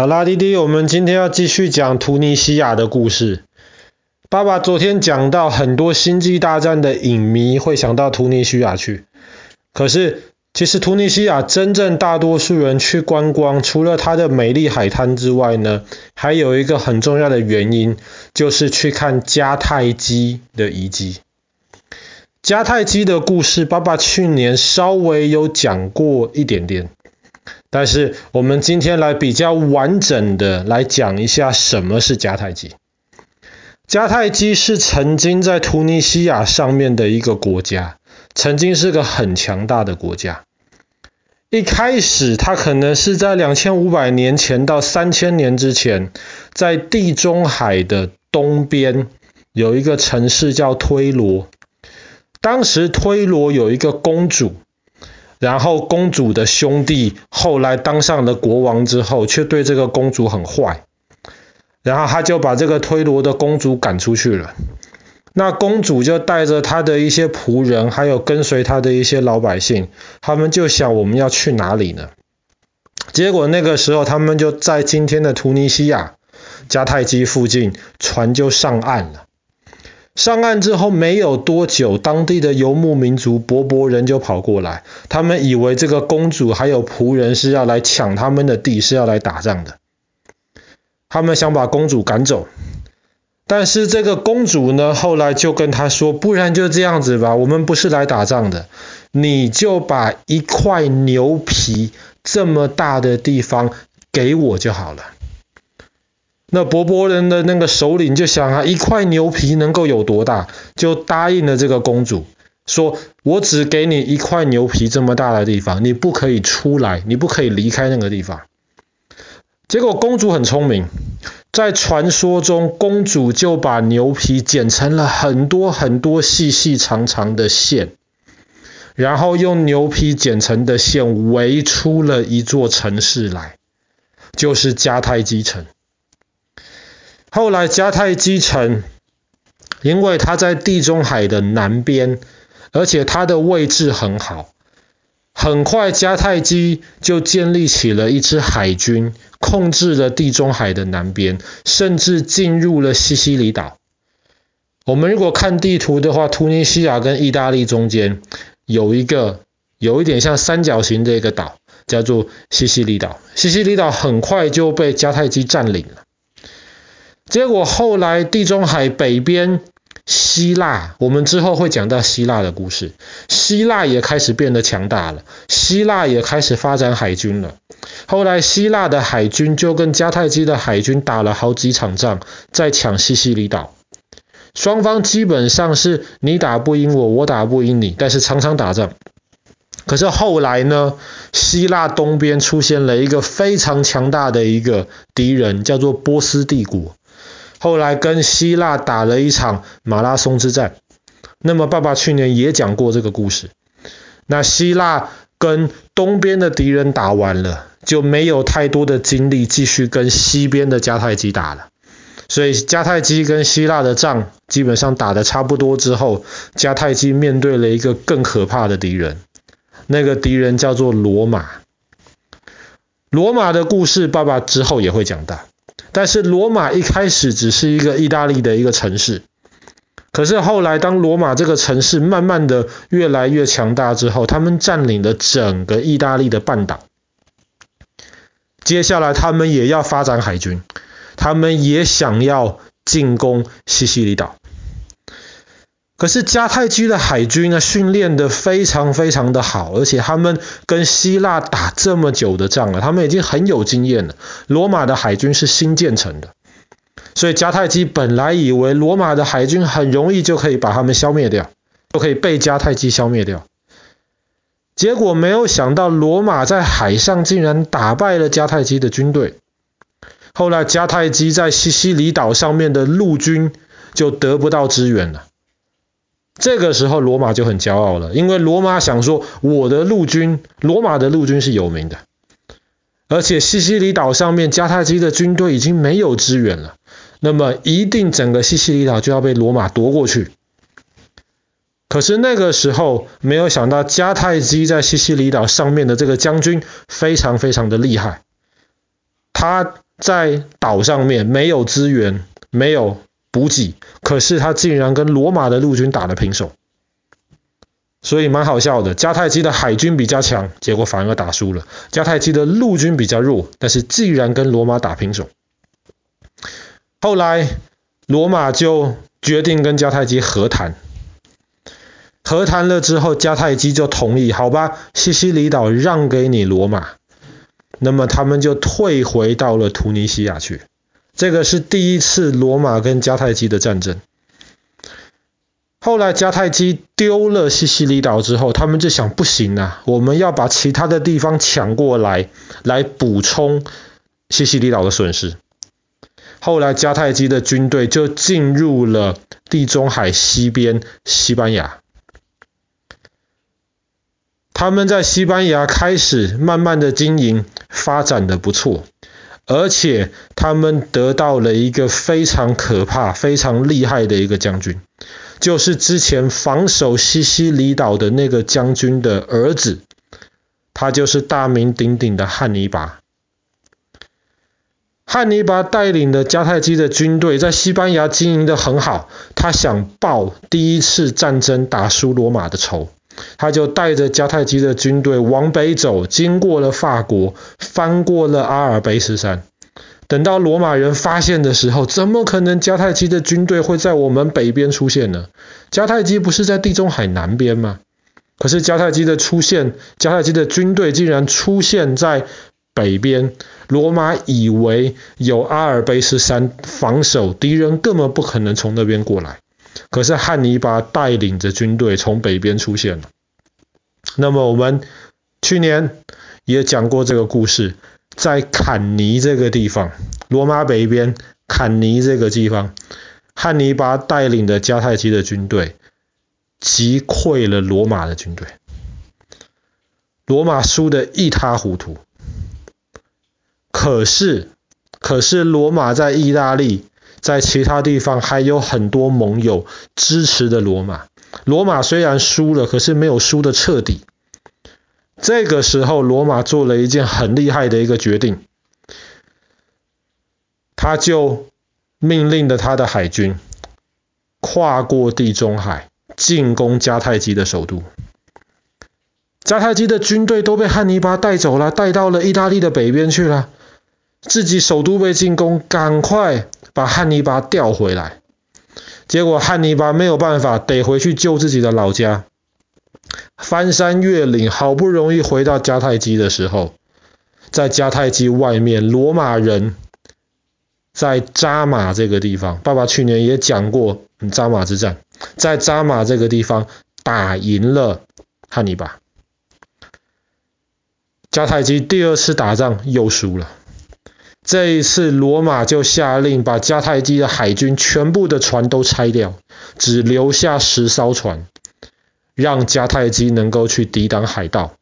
好啦，弟弟，我们今天要继续讲突尼西亚的故事。爸爸昨天讲到很多星际大战的影迷会想到突尼西亚去，可是其实突尼西亚真正大多数人去观光，除了它的美丽海滩之外呢，还有一个很重要的原因，就是去看迦太基的遗迹。迦太基的故事，爸爸去年稍微有讲过一点点。但是我们今天来比较完整的来讲一下什么是迦太基。迦太基是曾经在突尼西亚上面的一个国家，曾经是个很强大的国家。一开始它可能是在两千五百年前到三千年之前，在地中海的东边有一个城市叫推罗。当时推罗有一个公主。然后公主的兄弟后来当上了国王之后，却对这个公主很坏，然后他就把这个推罗的公主赶出去了。那公主就带着她的一些仆人，还有跟随她的一些老百姓，他们就想我们要去哪里呢？结果那个时候他们就在今天的突尼西亚迦太基附近，船就上岸了。上岸之后没有多久，当地的游牧民族勃勃人就跑过来，他们以为这个公主还有仆人是要来抢他们的地，是要来打仗的。他们想把公主赶走，但是这个公主呢，后来就跟他说：“不然就这样子吧，我们不是来打仗的，你就把一块牛皮这么大的地方给我就好了。”那柏柏人的那个首领就想啊，一块牛皮能够有多大？就答应了这个公主，说我只给你一块牛皮这么大的地方，你不可以出来，你不可以离开那个地方。结果公主很聪明，在传说中，公主就把牛皮剪成了很多很多细细长长的线，然后用牛皮剪成的线围出了一座城市来，就是迦太基城。后来迦太基城，因为它在地中海的南边，而且它的位置很好，很快迦太基就建立起了一支海军，控制了地中海的南边，甚至进入了西西里岛。我们如果看地图的话，突尼西亚跟意大利中间有一个有一点像三角形的一个岛，叫做西西里岛。西西里岛很快就被迦太基占领了。结果后来地中海北边希腊，我们之后会讲到希腊的故事，希腊也开始变得强大了，希腊也开始发展海军了。后来希腊的海军就跟迦太基的海军打了好几场仗，在抢西西里岛。双方基本上是你打不赢我，我打不赢你，但是常常打仗。可是后来呢，希腊东边出现了一个非常强大的一个敌人，叫做波斯帝国。后来跟希腊打了一场马拉松之战，那么爸爸去年也讲过这个故事。那希腊跟东边的敌人打完了，就没有太多的精力继续跟西边的迦太基打了。所以迦太基跟希腊的仗基本上打得差不多之后，迦太基面对了一个更可怕的敌人，那个敌人叫做罗马。罗马的故事，爸爸之后也会讲到。但是罗马一开始只是一个意大利的一个城市，可是后来当罗马这个城市慢慢的越来越强大之后，他们占领了整个意大利的半岛。接下来他们也要发展海军，他们也想要进攻西西里岛。可是迦太基的海军呢，训练得非常非常的好，而且他们跟希腊打这么久的仗了，他们已经很有经验了。罗马的海军是新建成的，所以迦太基本来以为罗马的海军很容易就可以把他们消灭掉，就可以被迦太基消灭掉。结果没有想到，罗马在海上竟然打败了迦太基的军队。后来迦太基在西西里岛上面的陆军就得不到支援了。这个时候，罗马就很骄傲了，因为罗马想说，我的陆军，罗马的陆军是有名的，而且西西里岛上面迦太基的军队已经没有支援了，那么一定整个西西里岛就要被罗马夺过去。可是那个时候，没有想到迦太基在西西里岛上面的这个将军非常非常的厉害，他在岛上面没有资源，没有补给，可是他竟然跟罗马的陆军打了平手。所以蛮好笑的，迦太基的海军比较强，结果反而打输了；迦太基的陆军比较弱，但是竟然跟罗马打平手。后来罗马就决定跟迦太基和谈，和谈了之后，迦太基就同意，好吧，西西里岛让给你罗马，那么他们就退回到了突尼西亚去。这个是第一次罗马跟迦太基的战争。后来迦太基丢了西西里岛之后，他们就想，不行啊，我们要把其他的地方抢过来，来补充西西里岛的损失。后来迦太基的军队就进入了地中海西边西班牙，他们在西班牙开始慢慢的经营，发展的不错，而且他们得到了一个非常可怕、非常厉害的一个将军。就是之前防守西西里岛的那个将军的儿子，他就是大名鼎鼎的汉尼拔。汉尼拔带领的迦太基的军队在西班牙经营的很好，他想报第一次战争打输罗马的仇，他就带着迦太基的军队往北走，经过了法国，翻过了阿尔卑斯山。等到罗马人发现的时候，怎么可能迦太基的军队会在我们北边出现呢？迦太基不是在地中海南边吗？可是迦太基的出现，迦太基的军队竟然出现在北边。罗马以为有阿尔卑斯山防守，敌人根本不可能从那边过来。可是汉尼拔带领着军队从北边出现了。那么我们去年也讲过这个故事。在坎尼这个地方，罗马北边坎尼这个地方，汉尼拔带领的迦太基的军队击溃了罗马的军队，罗马输得一塌糊涂。可是，可是罗马在意大利，在其他地方还有很多盟友支持的罗马。罗马虽然输了，可是没有输的彻底。这个时候，罗马做了一件很厉害的一个决定，他就命令了他的海军跨过地中海，进攻迦太基的首都。迦太基的军队都被汉尼拔带走了，带到了意大利的北边去了。自己首都被进攻，赶快把汉尼拔调回来。结果汉尼拔没有办法，得回去救自己的老家。翻山越岭，好不容易回到迦太基的时候，在迦太基外面，罗马人在扎马这个地方，爸爸去年也讲过扎马之战，在扎马这个地方打赢了汉尼拔。迦太基第二次打仗又输了，这一次罗马就下令把迦太基的海军全部的船都拆掉，只留下十艘船。让迦太基能够去抵挡海盗，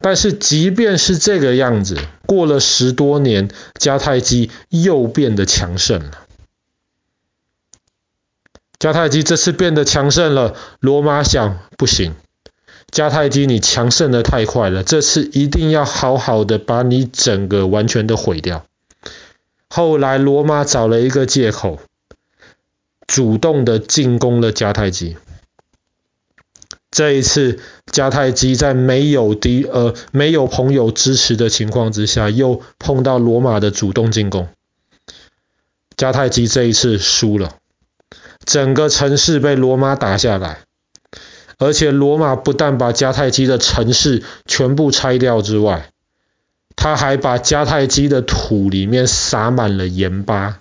但是即便是这个样子，过了十多年，迦太基又变得强盛了。迦太基这次变得强盛了，罗马想，不行，迦太基你强盛的太快了，这次一定要好好的把你整个完全的毁掉。后来罗马找了一个借口，主动的进攻了迦太基。这一次，迦太基在没有敌呃没有朋友支持的情况之下，又碰到罗马的主动进攻。迦太基这一次输了，整个城市被罗马打下来，而且罗马不但把迦太基的城市全部拆掉之外，他还把迦太基的土里面撒满了盐巴。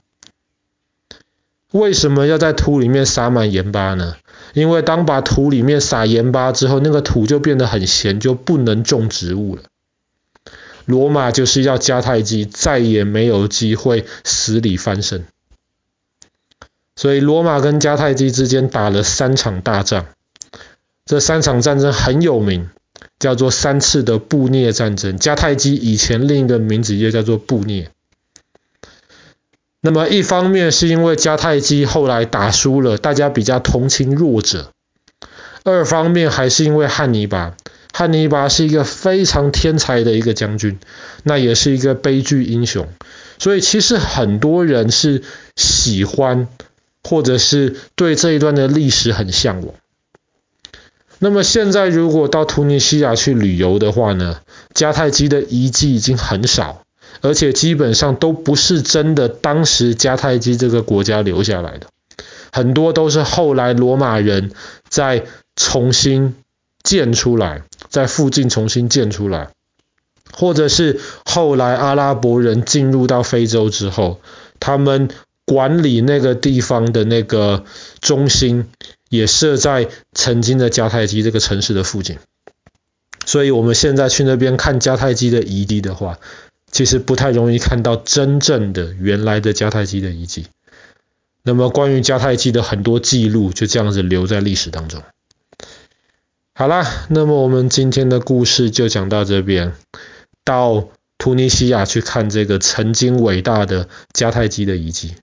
为什么要在土里面撒满盐巴呢？因为当把土里面撒盐巴之后，那个土就变得很咸，就不能种植物了。罗马就是要迦太基再也没有机会死里翻身，所以罗马跟迦太基之间打了三场大仗。这三场战争很有名，叫做三次的布聂战争。迦太基以前另一个名字也叫做布聂。那么一方面是因为迦太基后来打输了，大家比较同情弱者；二方面还是因为汉尼拔，汉尼拔是一个非常天才的一个将军，那也是一个悲剧英雄。所以其实很多人是喜欢，或者是对这一段的历史很向往。那么现在如果到突尼西亚去旅游的话呢，迦太基的遗迹已经很少，而且基本上都不是真的当时迦太基这个国家留下来的，很多都是后来罗马人再重新建出来，在附近重新建出来。或者是后来阿拉伯人进入到非洲之后，他们管理那个地方的那个中心也设在曾经的迦太基这个城市的附近，所以我们现在去那边看迦太基的遗迹的话，其实不太容易看到真正的原来的迦太基的遗迹。那么关于迦太基的很多记录就这样子留在历史当中。好啦，那么我们今天的故事就讲到这边。到突尼西亚去看这个曾经伟大的迦太基的遗迹。